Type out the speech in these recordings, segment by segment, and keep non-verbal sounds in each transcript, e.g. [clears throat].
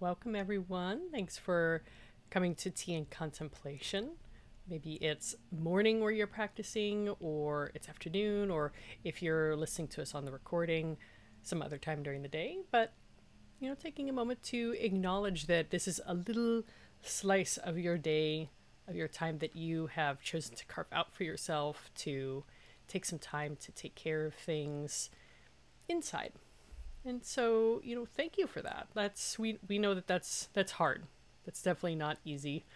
Welcome, everyone. Thanks for coming to Tea and Contemplation. Maybe it's morning where you're practicing, or it's afternoon, or if you're listening to us on the recording, some other time during the day. But, you know, taking a moment to acknowledge that this is a little slice of your day, of your time that you have chosen to carve out for yourself to take some time to take care of things inside. And so, you know, thank you for that. That's we we know that that's that's hard. That's definitely not easy,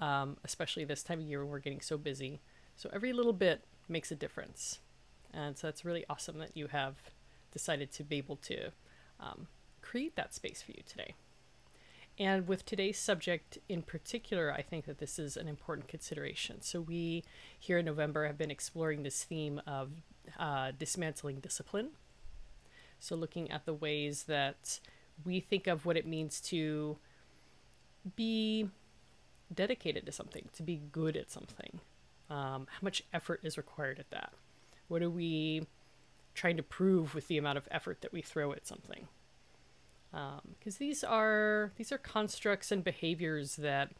um, especially this time of year when we're getting so busy. So every little bit makes a difference, and so that's really awesome that you have decided to be able to um, create that space for you today. And with today's subject in particular, I think that this is an important consideration. So, we here in November have been exploring this theme of uh, dismantling discipline. So, looking at the ways that we think of what it means to be dedicated to something, to be good at something, um, how much effort is required at that? What are we trying to prove with the amount of effort that we throw at something? because um, these are these are constructs and behaviors that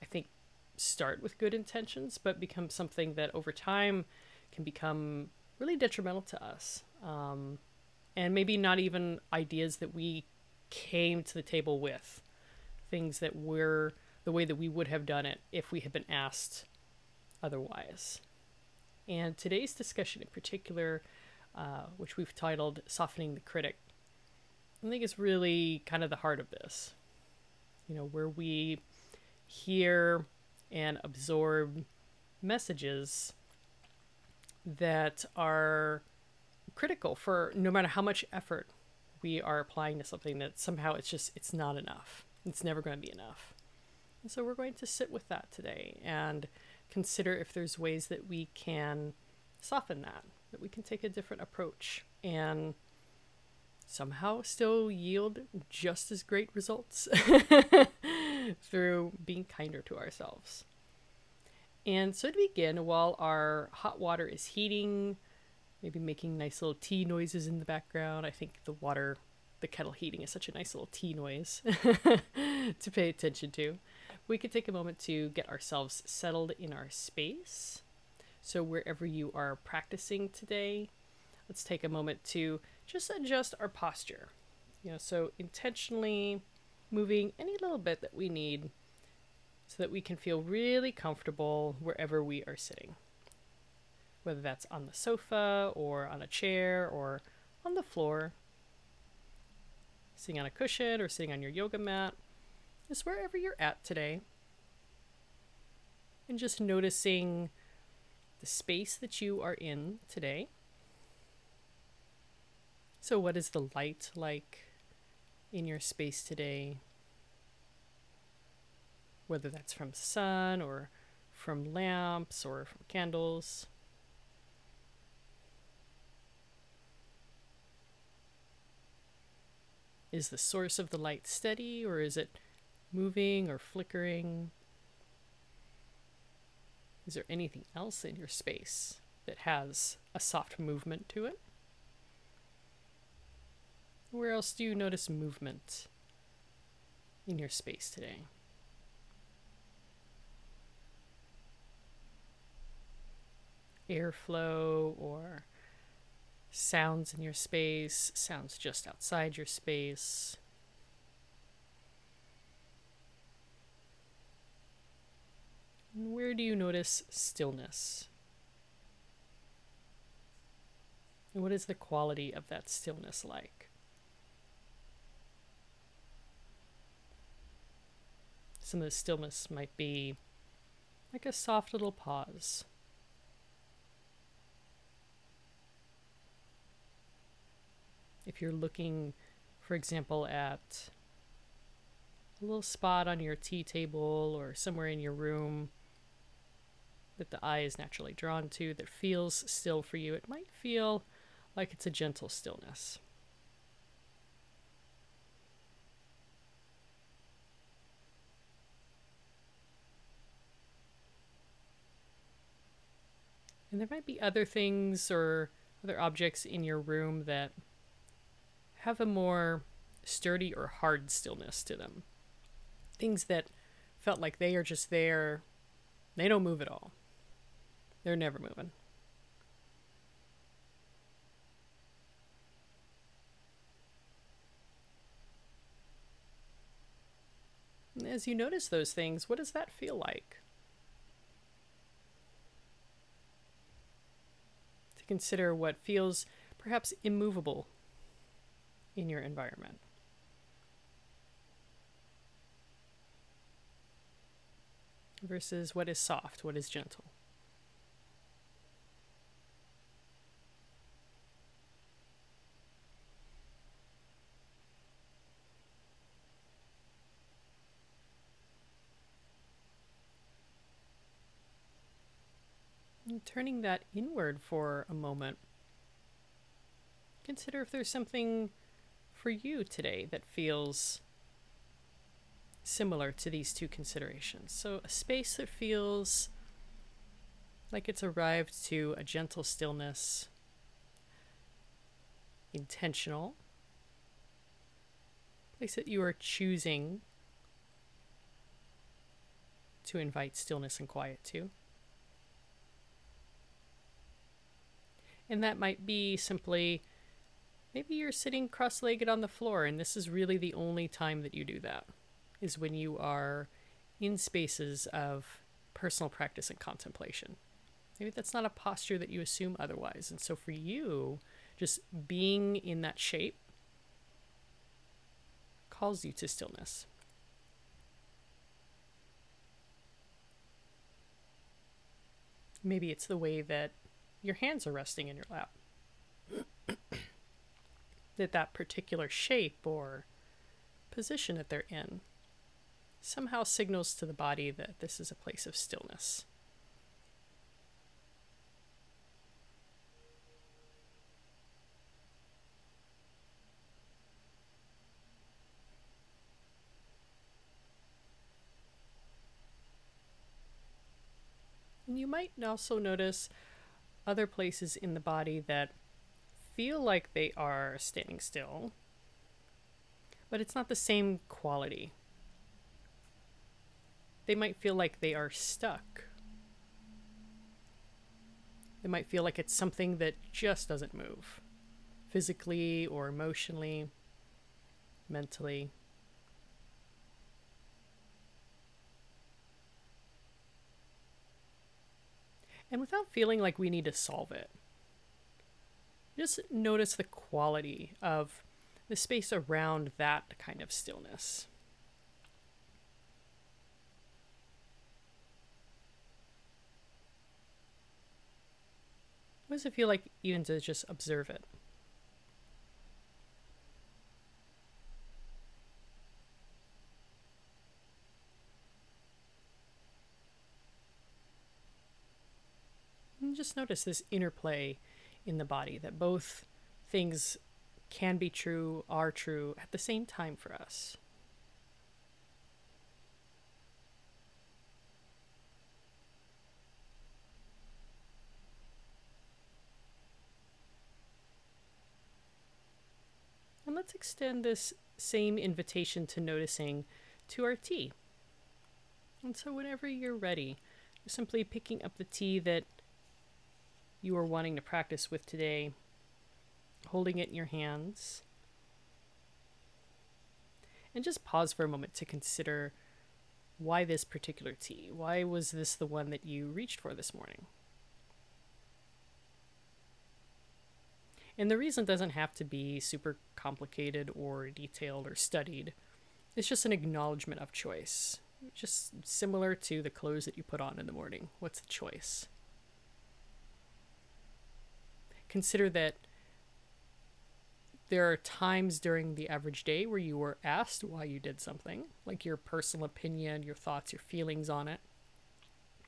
I think start with good intentions, but become something that over time can become really detrimental to us, um, and maybe not even ideas that we came to the table with, things that were the way that we would have done it if we had been asked otherwise. And today's discussion in particular, uh, which we've titled "Softening the Critic," I think is really kind of the heart of this. You know, where we hear and absorb messages that are critical for no matter how much effort we are applying to something that somehow it's just it's not enough. It's never going to be enough. And so we're going to sit with that today and consider if there's ways that we can soften that, that we can take a different approach and somehow still yield just as great results [laughs] through being kinder to ourselves. And so, to begin, while our hot water is heating, maybe making nice little tea noises in the background, I think the water, the kettle heating is such a nice little tea noise [laughs] to pay attention to. We could take a moment to get ourselves settled in our space. So, wherever you are practicing today, let's take a moment to just adjust our posture. You know, so intentionally moving any little bit that we need so that we can feel really comfortable wherever we are sitting. Whether that's on the sofa or on a chair or on the floor, sitting on a cushion or sitting on your yoga mat, just wherever you're at today. And just noticing the space that you are in today. So, what is the light like in your space today? Whether that's from sun or from lamps or from candles. Is the source of the light steady or is it moving or flickering? Is there anything else in your space that has a soft movement to it? Where else do you notice movement in your space today? Airflow or sounds in your space, sounds just outside your space. And where do you notice stillness? And what is the quality of that stillness like? Some of the stillness might be like a soft little pause. If you're looking, for example, at a little spot on your tea table or somewhere in your room that the eye is naturally drawn to that feels still for you, it might feel like it's a gentle stillness. And there might be other things or other objects in your room that have a more sturdy or hard stillness to them. Things that felt like they are just there, they don't move at all. They're never moving. As you notice those things, what does that feel like? To consider what feels perhaps immovable in your environment. Versus what is soft, what is gentle. And turning that inward for a moment, consider if there's something for you today that feels similar to these two considerations. So, a space that feels like it's arrived to a gentle stillness, intentional, place that you are choosing to invite stillness and quiet to. And that might be simply maybe you're sitting cross legged on the floor, and this is really the only time that you do that, is when you are in spaces of personal practice and contemplation. Maybe that's not a posture that you assume otherwise. And so for you, just being in that shape calls you to stillness. Maybe it's the way that your hands are resting in your lap. That that particular shape or position that they're in somehow signals to the body that this is a place of stillness. And you might also notice other places in the body that feel like they are standing still, but it's not the same quality. They might feel like they are stuck. They might feel like it's something that just doesn't move, physically or emotionally, mentally. and without feeling like we need to solve it. Just notice the quality of the space around that kind of stillness. What does it feel like even to just observe it? And just notice this interplay in the body that both things can be true, are true at the same time for us. And let's extend this same invitation to noticing to our tea. And so, whenever you're ready, simply picking up the tea that you are wanting to practice with today, holding it in your hands. And just pause for a moment to consider why this particular tea? Why was this the one that you reached for this morning? And the reason doesn't have to be super complicated or detailed or studied. It's just an acknowledgement of choice. Just similar to the clothes that you put on in the morning. What's the choice? Consider that there are times during the average day where you were asked why you did something, like your personal opinion, your thoughts, your feelings on it,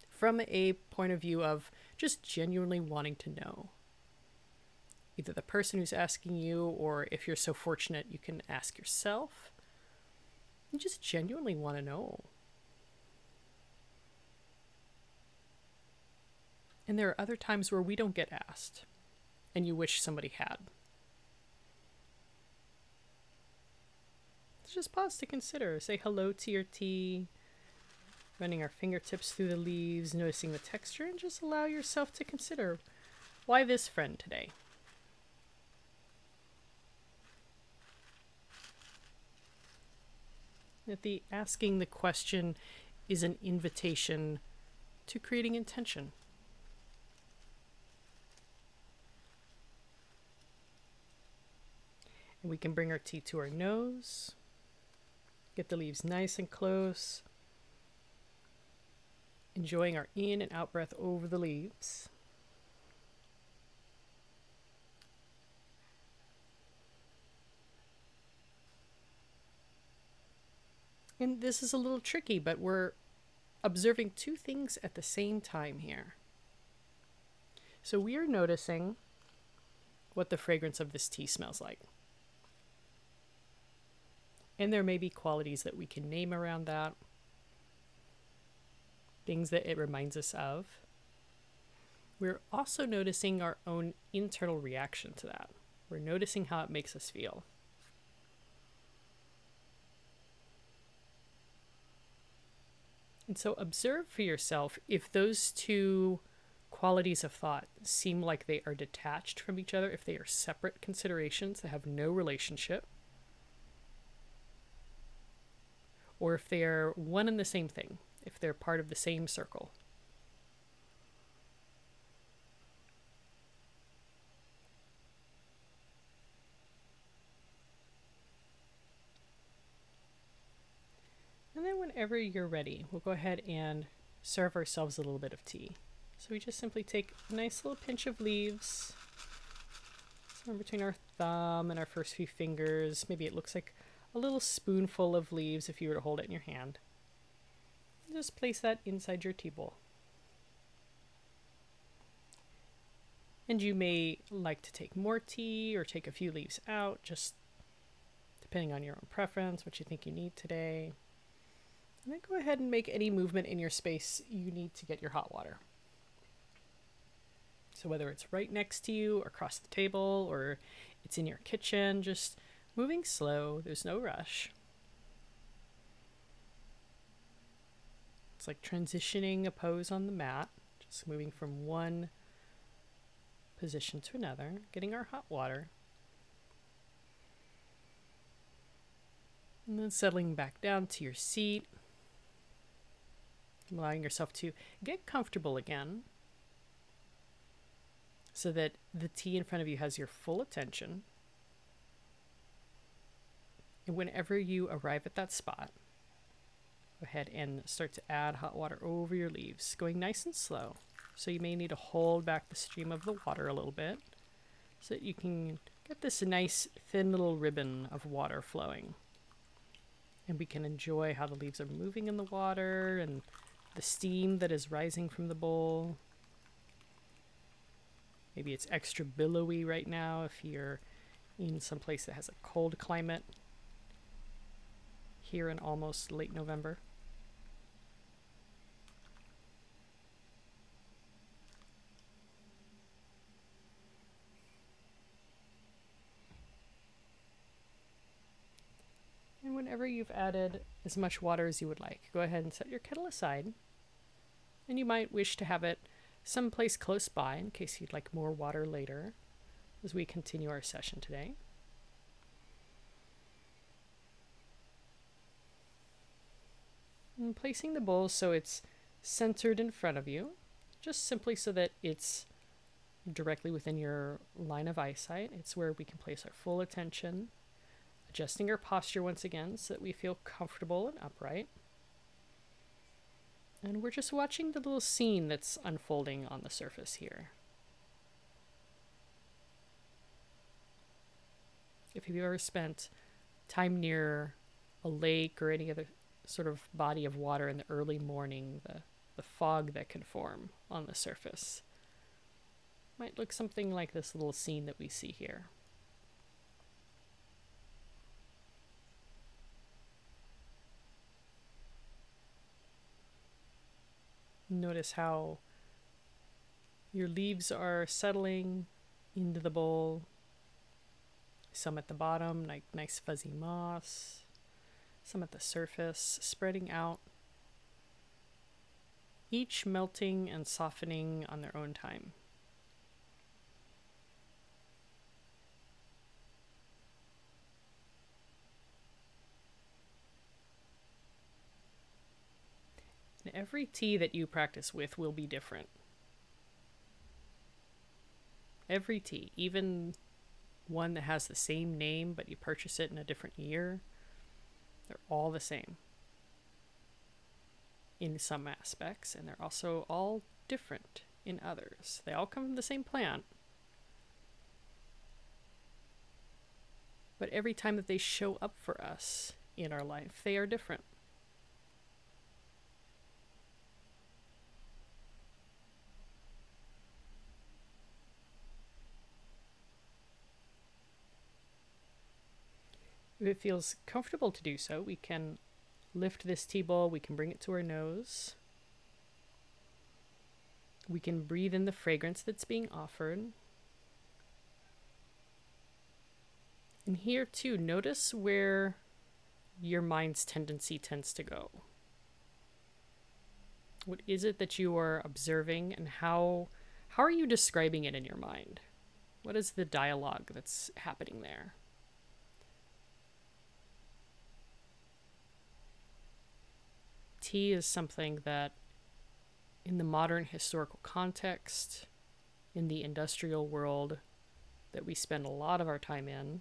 from a point of view of just genuinely wanting to know. Either the person who's asking you, or if you're so fortunate, you can ask yourself. You just genuinely want to know. And there are other times where we don't get asked and you wish somebody had. just pause to consider. Say hello to your tea, running our fingertips through the leaves, noticing the texture, and just allow yourself to consider why this friend today. That the asking the question is an invitation to creating intention. And we can bring our tea to our nose, get the leaves nice and close, enjoying our in and out breath over the leaves. And this is a little tricky, but we're observing two things at the same time here. So we are noticing what the fragrance of this tea smells like. And there may be qualities that we can name around that, things that it reminds us of. We're also noticing our own internal reaction to that. We're noticing how it makes us feel. And so observe for yourself if those two qualities of thought seem like they are detached from each other, if they are separate considerations that have no relationship, or if they are one and the same thing, if they're part of the same circle. And then whenever you're ready, we'll go ahead and serve ourselves a little bit of tea. So we just simply take a nice little pinch of leaves, somewhere between our thumb and our first few fingers. Maybe it looks like a little spoonful of leaves if you were to hold it in your hand. Just place that inside your tea bowl. And you may like to take more tea or take a few leaves out, just depending on your own preference, what you think you need today. And then go ahead and make any movement in your space you need to get your hot water. So whether it's right next to you, across the table, or it's in your kitchen, just moving slow, there's no rush. It's like transitioning a pose on the mat, just moving from one position to another, getting our hot water. And then settling back down to your seat allowing yourself to get comfortable again so that the tea in front of you has your full attention. Whenever you arrive at that spot, go ahead and start to add hot water over your leaves, going nice and slow. So you may need to hold back the stream of the water a little bit so that you can get this nice thin little ribbon of water flowing. And we can enjoy how the leaves are moving in the water and the steam that is rising from the bowl. Maybe it's extra billowy right now if you're in some place that has a cold climate here in almost late November. And whenever you've added as much water as you would like, go ahead and set your kettle aside. And you might wish to have it someplace close by in case you'd like more water later as we continue our session today. And placing the bowl so it's centered in front of you, just simply so that it's directly within your line of eyesight. It's where we can place our full attention adjusting our posture once again so that we feel comfortable and upright. And we're just watching the little scene that's unfolding on the surface here. If you've ever spent time near a lake or any other sort of body of water in the early morning, the, the fog that can form on the surface might look something like this little scene that we see here. Notice how your leaves are settling into the bowl. Some at the bottom, like nice fuzzy moss. Some at the surface, spreading out, each melting and softening on their own time. And every tea that you practice with will be different. Every tea, even one that has the same name but you purchase it in a different year, they're all the same in some aspects, and they're also all different in others. They all come from the same plant. But every time that they show up for us in our life, they are different. If it feels comfortable to do so, we can lift this tea bowl, we can bring it to our nose. We can breathe in the fragrance that's being offered. And here too, notice where your mind's tendency tends to go. What is it that you are observing and how how are you describing it in your mind? What is the dialogue that's happening there? Tea is something that, in the modern historical context, in the industrial world that we spend a lot of our time in,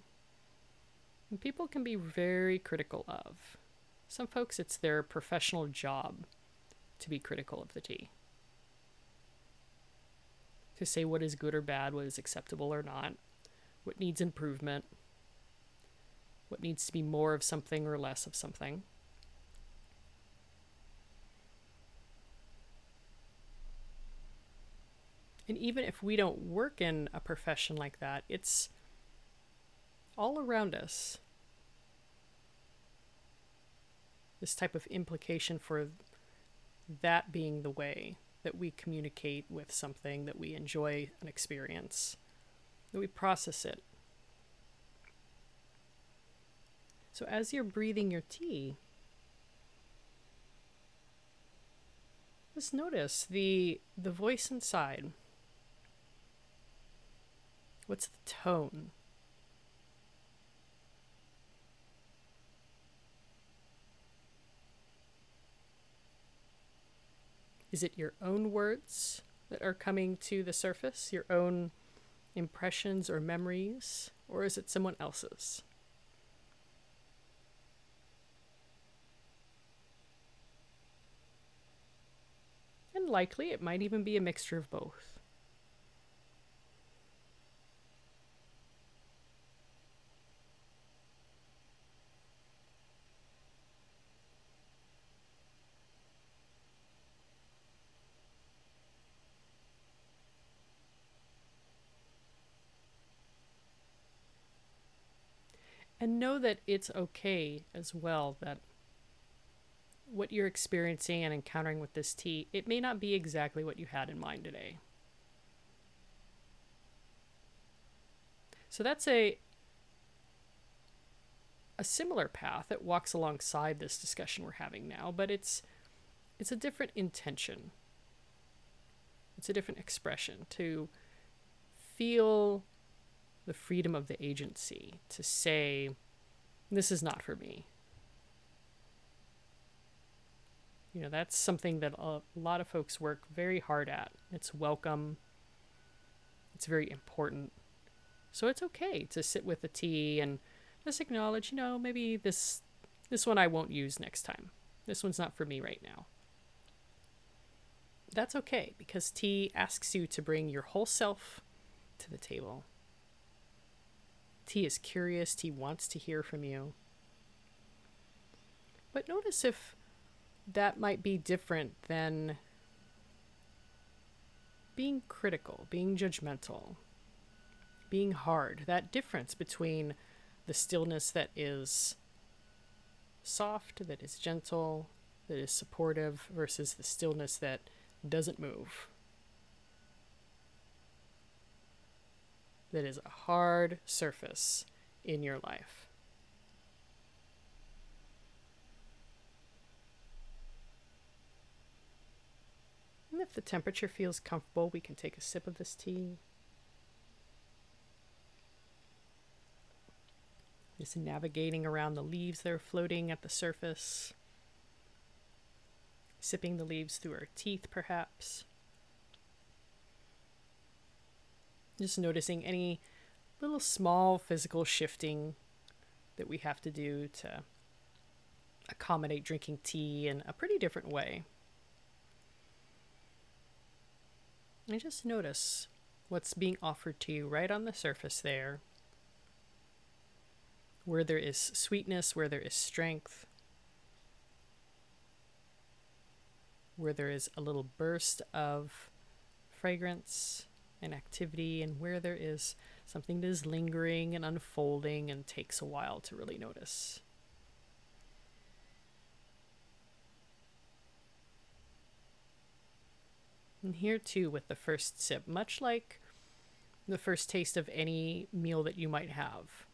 people can be very critical of. Some folks, it's their professional job to be critical of the tea. To say what is good or bad, what is acceptable or not, what needs improvement, what needs to be more of something or less of something. And even if we don't work in a profession like that, it's all around us. This type of implication for that being the way that we communicate with something, that we enjoy an experience, that we process it. So as you're breathing your tea, just notice the the voice inside. What's the tone? Is it your own words that are coming to the surface, your own impressions or memories, or is it someone else's? And likely it might even be a mixture of both. Know that it's okay as well that what you're experiencing and encountering with this tea, it may not be exactly what you had in mind today. So that's a a similar path that walks alongside this discussion we're having now, but it's it's a different intention. It's a different expression to feel the freedom of the agency to say, this is not for me. You know, that's something that a lot of folks work very hard at. It's welcome, it's very important. So it's okay to sit with the tea and just acknowledge, you know, maybe this this one I won't use next time. This one's not for me right now. That's okay because tea asks you to bring your whole self to the table. Tea is curious, he wants to hear from you. But notice if that might be different than being critical, being judgmental, being hard. That difference between the stillness that is soft, that is gentle, that is supportive, versus the stillness that doesn't move, that is a hard surface in your life. And if the temperature feels comfortable, we can take a sip of this tea. Just navigating around the leaves that are floating at the surface. Sipping the leaves through our teeth, perhaps. Just noticing any little small physical shifting that we have to do to accommodate drinking tea in a pretty different way. And just notice what's being offered to you right on the surface there. Where there is sweetness, where there is strength, where there is a little burst of fragrance and activity, and where there is something that is lingering and unfolding and takes a while to really notice. And here too, with the first sip, much like the first taste of any meal that you might have,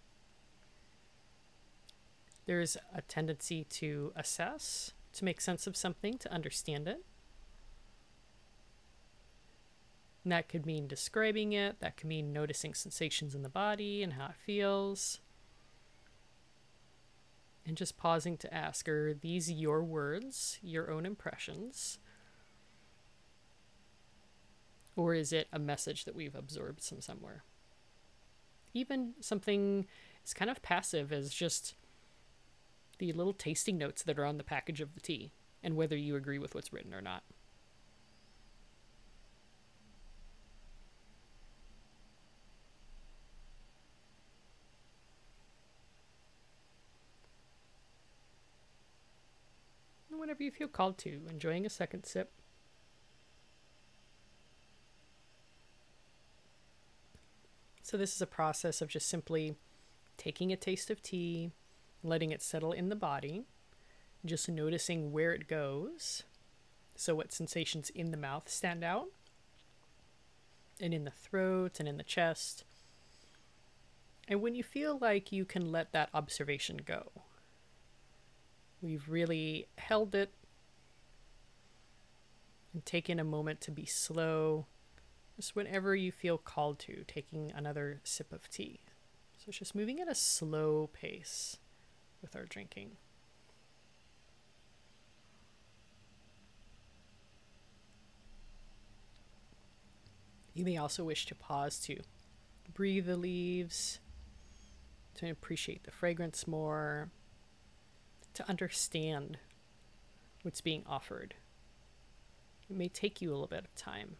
there's a tendency to assess, to make sense of something, to understand it. And that could mean describing it, that could mean noticing sensations in the body and how it feels. And just pausing to ask are these your words, your own impressions? Or is it a message that we've absorbed from somewhere? Even something as kind of passive as just the little tasting notes that are on the package of the tea and whether you agree with what's written or not. Whenever you feel called to, enjoying a second sip. So, this is a process of just simply taking a taste of tea, letting it settle in the body, just noticing where it goes. So, what sensations in the mouth stand out, and in the throat, and in the chest. And when you feel like you can let that observation go, we've really held it and taken a moment to be slow just whenever you feel called to, taking another sip of tea. So it's just moving at a slow pace with our drinking. You may also wish to pause to breathe the leaves, to appreciate the fragrance more, to understand what's being offered. It may take you a little bit of time.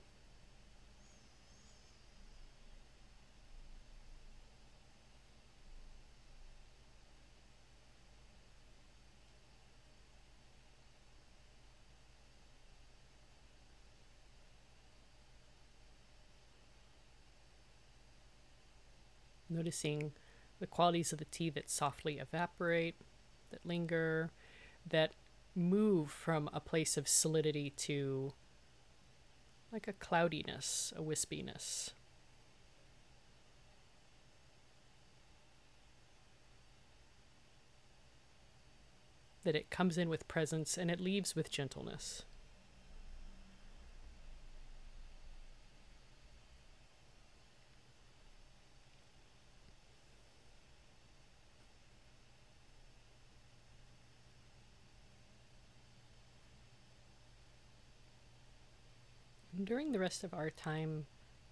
noticing the qualities of the tea that softly evaporate, that linger, that move from a place of solidity to like a cloudiness, a wispiness. That it comes in with presence and it leaves with gentleness. During the rest of our time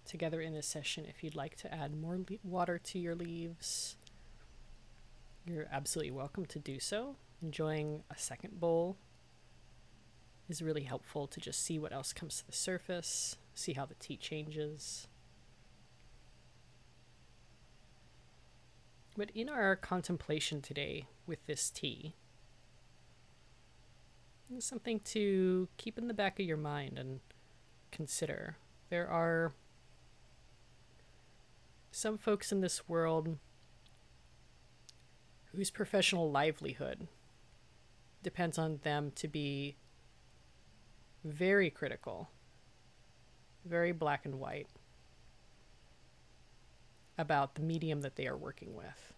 together in this session, if you'd like to add more le- water to your leaves, you're absolutely welcome to do so. Enjoying a second bowl is really helpful to just see what else comes to the surface, see how the tea changes. But in our contemplation today with this tea, something to keep in the back of your mind and consider. There are some folks in this world whose professional livelihood depends on them to be very critical, very black and white about the medium that they are working with.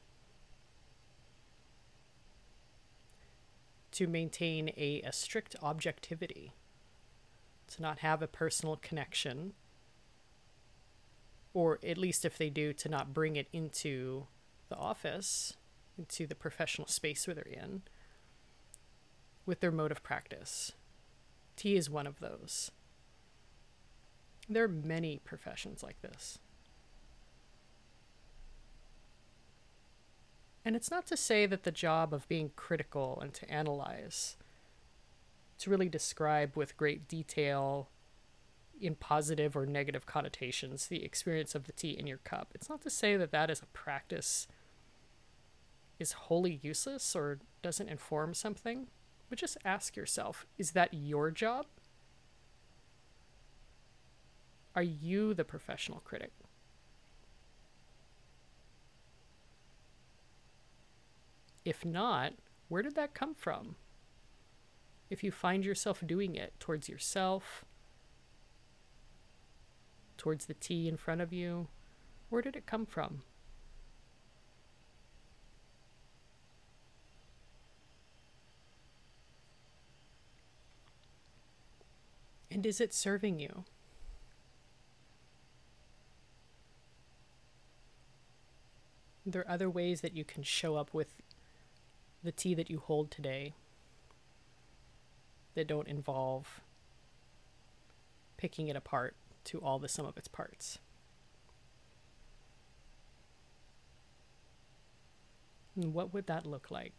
To maintain a, a strict objectivity to not have a personal connection, or at least if they do, to not bring it into the office, into the professional space where they're in, with their mode of practice. Tea is one of those. There are many professions like this. And it's not to say that the job of being critical and to analyze, to really describe with great detail, in positive or negative connotations, the experience of the tea in your cup. It's not to say that that is a practice is wholly useless or doesn't inform something, but just ask yourself is that your job? Are you the professional critic? If not, where did that come from? If you find yourself doing it towards yourself, towards the tea in front of you, where did it come from? And is it serving you? There are other ways that you can show up with the tea that you hold today that don't involve picking it apart to all the sum of its parts. And what would that look like?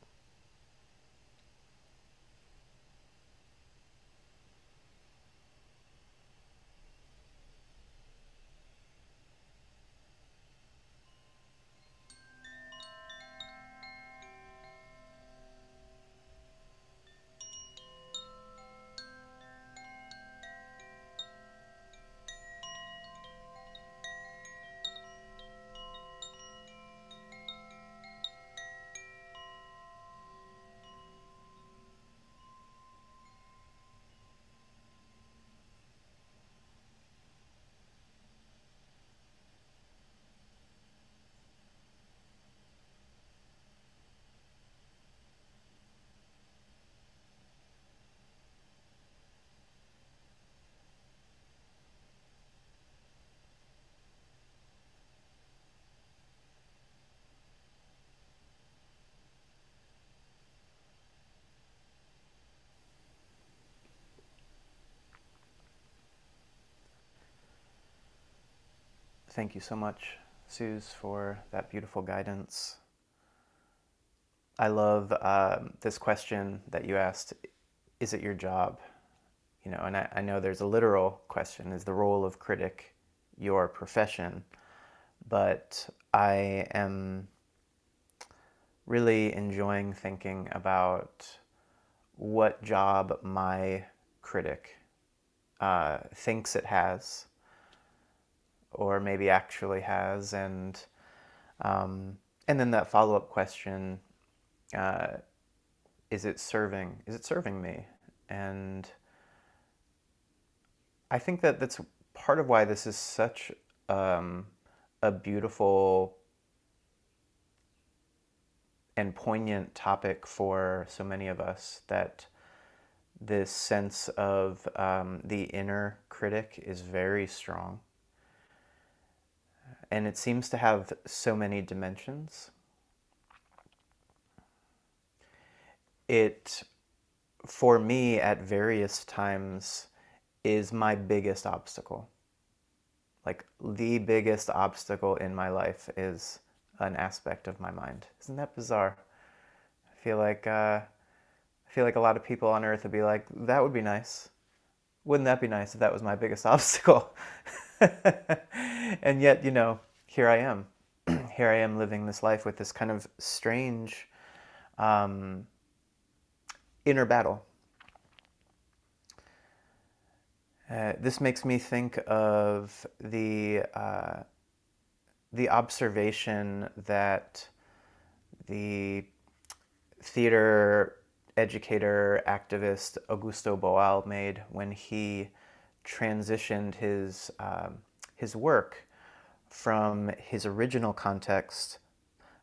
Thank you so much, Suze, for that beautiful guidance. I love um, this question that you asked Is it your job? You know, and I, I know there's a literal question Is the role of critic your profession? But I am really enjoying thinking about what job my critic uh, thinks it has or maybe actually has, and um, and then that follow up question: uh, Is it serving? Is it serving me? And I think that that's part of why this is such um, a beautiful and poignant topic for so many of us that this sense of um, the inner critic is very strong and it seems to have so many dimensions. It, for me, at various times, is my biggest obstacle. Like, the biggest obstacle in my life is an aspect of my mind. Isn't that bizarre? I feel like, uh, I feel like a lot of people on earth would be like, that would be nice. Wouldn't that be nice if that was my biggest [laughs] obstacle? And yet, you know, here I am. [clears throat] here I am living this life with this kind of strange um, inner battle. Uh, this makes me think of the uh, the observation that the theater educator activist Augusto Boal made when he transitioned his um, his work from his original context,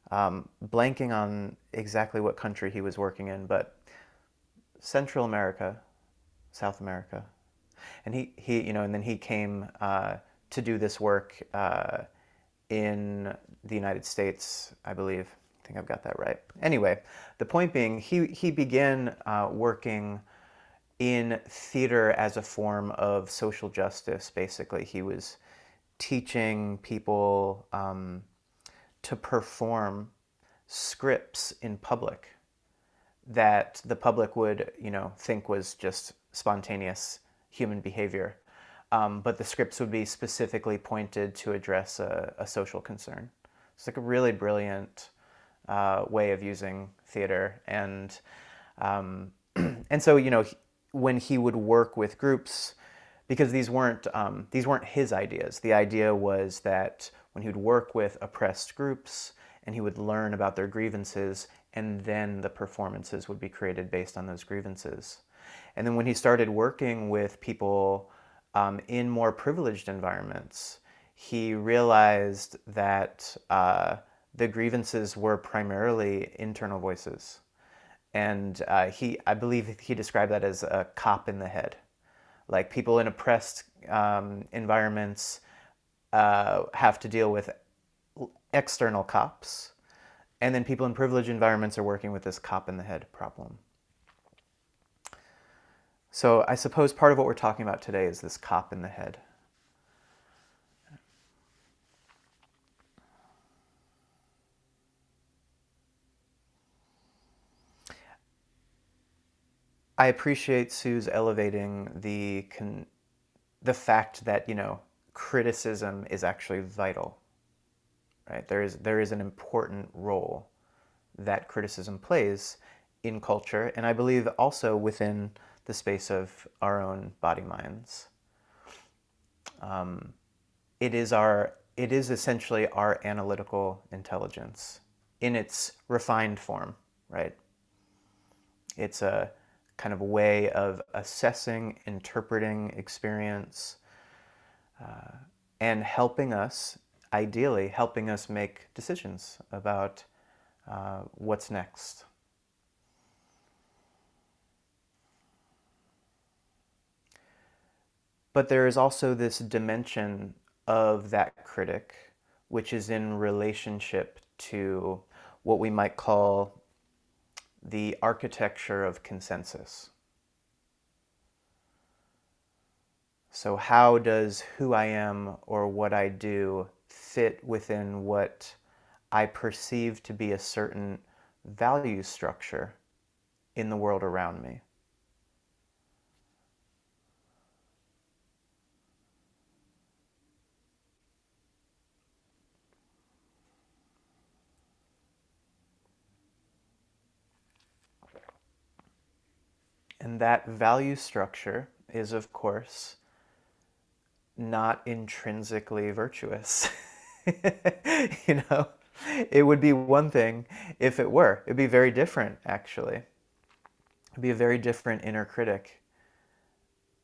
um, blanking on exactly what country he was working in, but Central America, South America, And he, he you know, and then he came uh, to do this work uh, in the United States, I believe. I think I've got that right. Anyway, the point being, he, he began uh, working in theater as a form of social justice, basically. He was teaching people um, to perform scripts in public that the public would, you know, think was just spontaneous human behavior. Um, but the scripts would be specifically pointed to address a, a social concern. It's like a really brilliant uh, way of using theater, and um, [clears throat] and so you know when he would work with groups, because these weren't um, these weren't his ideas. The idea was that when he would work with oppressed groups and he would learn about their grievances, and then the performances would be created based on those grievances. And then when he started working with people um, in more privileged environments, he realized that uh, the grievances were primarily internal voices. And uh, he, I believe he described that as a cop in the head. Like people in oppressed um, environments uh, have to deal with external cops and then people in privileged environments are working with this cop in the head problem. So I suppose part of what we're talking about today is this cop in the head. I appreciate Sue's elevating the con- the fact that you know criticism is actually vital right? There is, there is an important role that criticism plays in culture, and I believe also within the space of our own body minds. Um, it is our it is essentially our analytical intelligence in its refined form, right? It's a kind of way of assessing, interpreting experience, uh, and helping us ideally helping us make decisions about uh, what's next. But there is also this dimension of that critic, which is in relationship to what we might call the architecture of consensus. So, how does who I am or what I do fit within what I perceive to be a certain value structure in the world around me. And that value structure is, of course, not intrinsically virtuous. [laughs] you know, it would be one thing if it were. It'd be very different, actually. It'd be a very different inner critic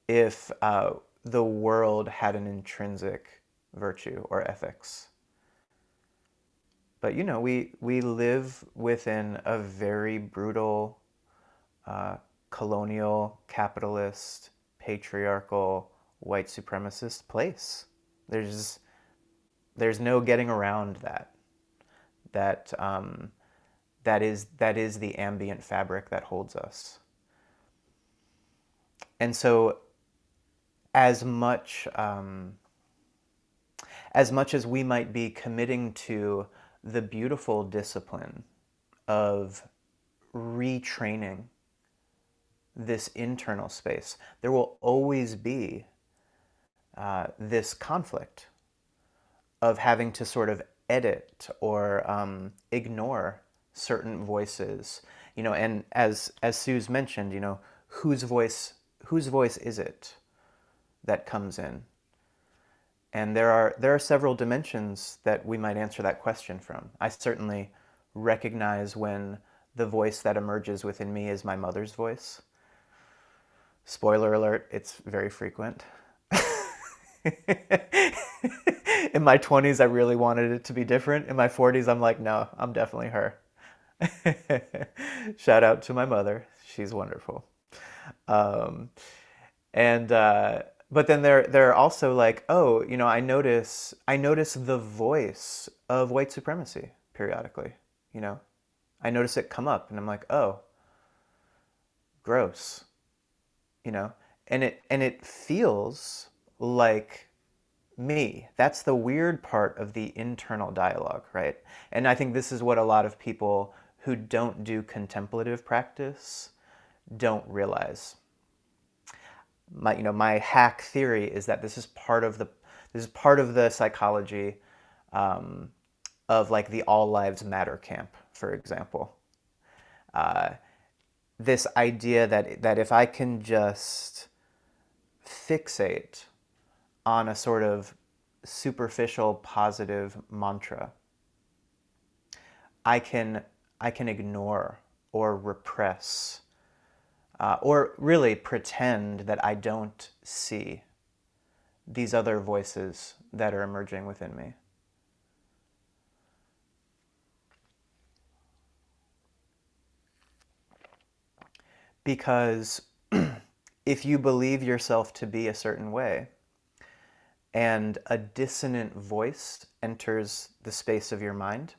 if uh, the world had an intrinsic virtue or ethics. But you know, we, we live within a very brutal, uh, colonial, capitalist, patriarchal, white supremacist place. There's there's no getting around that. That um, that is that is the ambient fabric that holds us. And so, as much um, as much as we might be committing to the beautiful discipline of retraining this internal space, there will always be uh, this conflict of having to sort of edit or um, ignore certain voices. You know and as as sue's mentioned you know whose voice whose voice is it that comes in? And there are there are several dimensions that we might answer that question from. I certainly recognize when the voice that emerges within me is my mother's voice spoiler alert it's very frequent [laughs] in my 20s, I really wanted it to be different. In my 40s, I'm like, no, I'm definitely her. [laughs] Shout out to my mother. She's wonderful. Um, and uh, but then they're they're also like, oh, you know, I notice I notice the voice of white supremacy periodically. You know, I notice it come up, and I'm like, oh, gross. You know, and it and it feels like me. That's the weird part of the internal dialogue, right? And I think this is what a lot of people who don't do contemplative practice don't realize. My, you know, my hack theory is that this is part of the this is part of the psychology um, of like the All Lives Matter camp, for example. Uh, this idea that that if I can just fixate on a sort of superficial positive mantra, I can I can ignore or repress uh, or really pretend that I don't see these other voices that are emerging within me. Because [clears throat] if you believe yourself to be a certain way, and a dissonant voice enters the space of your mind,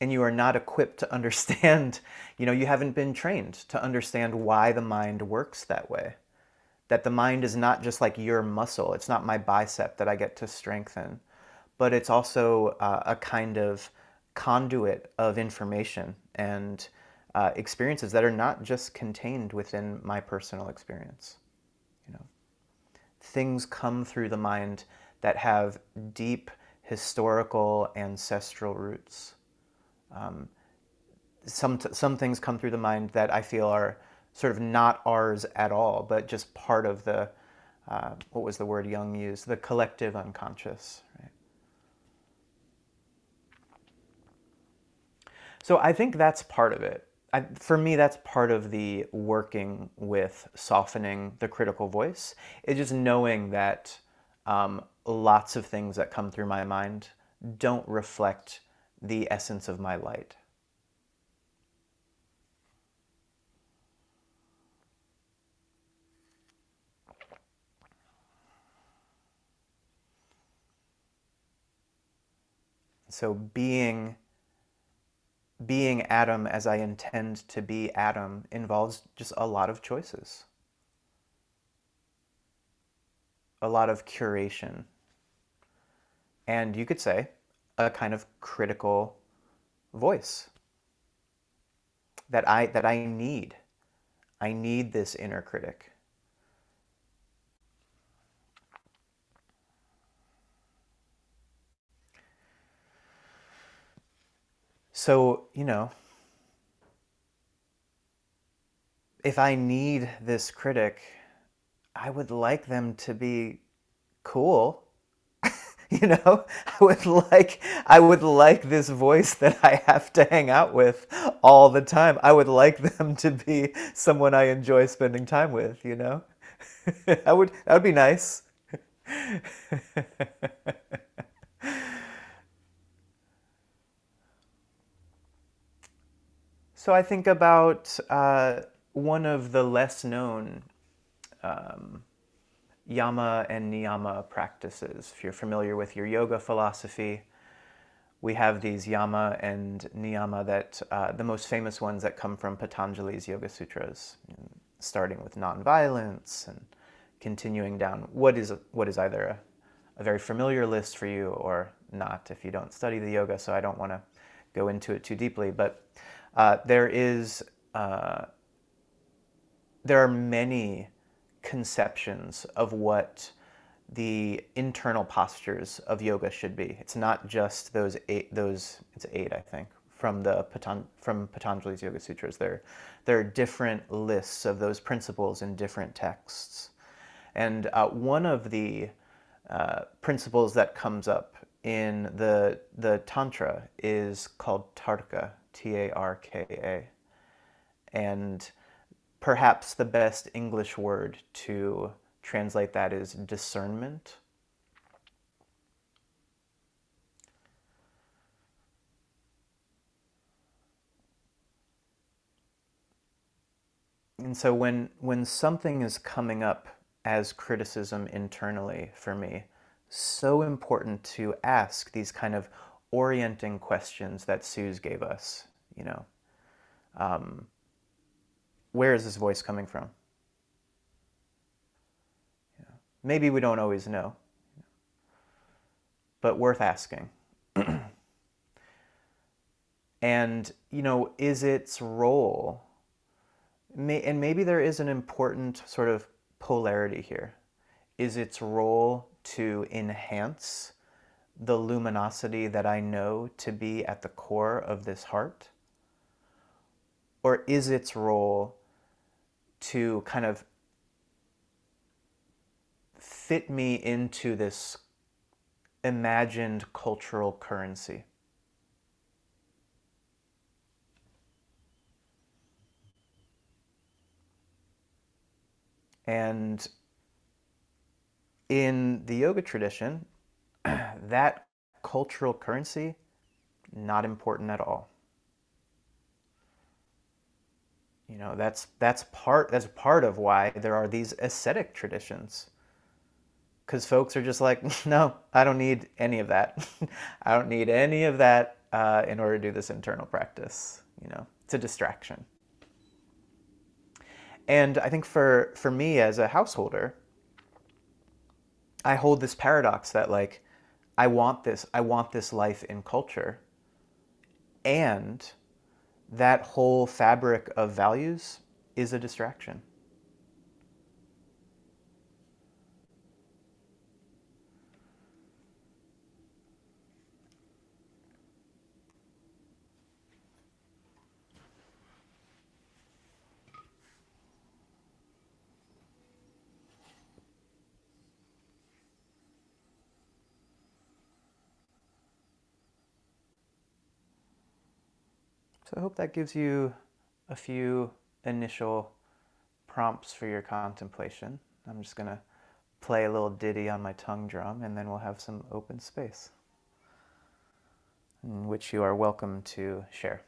and you are not equipped to understand, [laughs] you know, you haven't been trained to understand why the mind works that way. That the mind is not just like your muscle, it's not my bicep that I get to strengthen, but it's also uh, a kind of conduit of information and uh, experiences that are not just contained within my personal experience. You know, things come through the mind that have deep historical ancestral roots um, some some things come through the mind that I feel are sort of not ours at all, but just part of the uh, what was the word Jung used? The collective unconscious. Right? So I think that's part of it. I, for me, that's part of the working with softening the critical voice. It's just knowing that um, lots of things that come through my mind don't reflect the essence of my light. So being being Adam as I intend to be Adam involves just a lot of choices. A lot of curation. And you could say a kind of critical voice that I that I need. I need this inner critic. So, you know, if I need this critic, I would like them to be cool. [laughs] You know i would like i would like this voice that i have to hang out with all the time. I would like them to be someone i enjoy spending time with you know? [laughs] I would that would be nice [laughs] so i think about uh, one of the less known um, yama and niyama practices. If you're familiar with your yoga philosophy, we have these yama and niyama that uh, the most famous ones that come from Patanjali's Yoga Sutras, starting with nonviolence and continuing down what is what is either a, a very familiar list for you or not if you don't study the yoga. So I don't want to go into it too deeply, but uh, there is uh, there are many conceptions of what the internal postures of yoga should be. It's not just those eight, those it's eight, I think, from the Patan, from Patanjali's Yoga Sutras. There, there are different lists of those principles in different texts, and uh, one of the uh, principles that comes up in the the tantra is called tarka, T A R K A, and perhaps the best English word to translate that is discernment. and so when when something is coming up as criticism internally for me, so important to ask these kind of orienting questions that Suze gave us. You know, um, where is this voice coming from? maybe we don't always know, but worth asking. [clears throat] and you know, is its role? May, and maybe there is an important sort of polarity here. Is its role to enhance the luminosity that I know to be at the core of this heart? Or is its role to kind of fit me into this imagined cultural currency? And in the yoga tradition, [clears throat] that cultural currency, not important at all. You know, that's that's part that's part of why there are these ascetic traditions. Cuz folks are just like, [laughs] no, I don't need any of that. [laughs] I don't need any of that uh, in order to do this internal practice. You know, it's a distraction. And I think for for me as a householder, I hold this paradox that like I want this, I want this life in culture. And that whole fabric of values is a distraction. So I hope that gives you a few initial prompts for your contemplation. I'm just going to play a little ditty on my tongue drum and then we'll have some open space, in which you are welcome to share.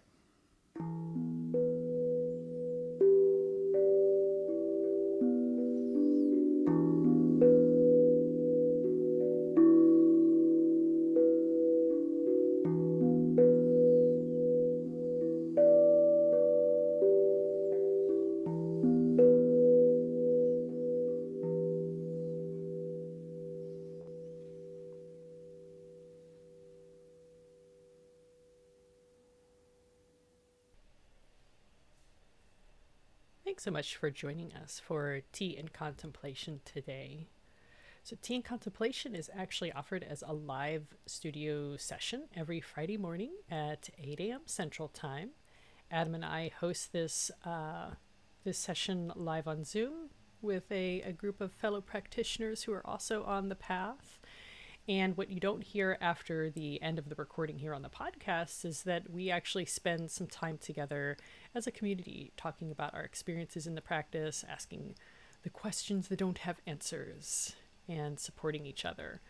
So much for joining us for Tea and Contemplation today. So, Tea and Contemplation is actually offered as a live studio session every Friday morning at 8 a.m. Central Time. Adam and I host this uh, this session live on Zoom with a, a group of fellow practitioners who are also on the path. And what you don't hear after the end of the recording here on the podcast is that we actually spend some time together as a community talking about our experiences in the practice, asking the questions that don't have answers, and supporting each other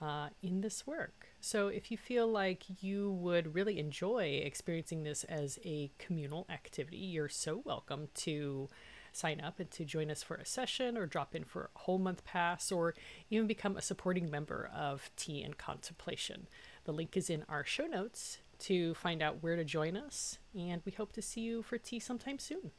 uh, in this work. So if you feel like you would really enjoy experiencing this as a communal activity, you're so welcome to sign up and to join us for a session or drop in for a whole month pass or even become a supporting member of Tea and Contemplation. The link is in our show notes to find out where to join us, and we hope to see you for tea sometime soon.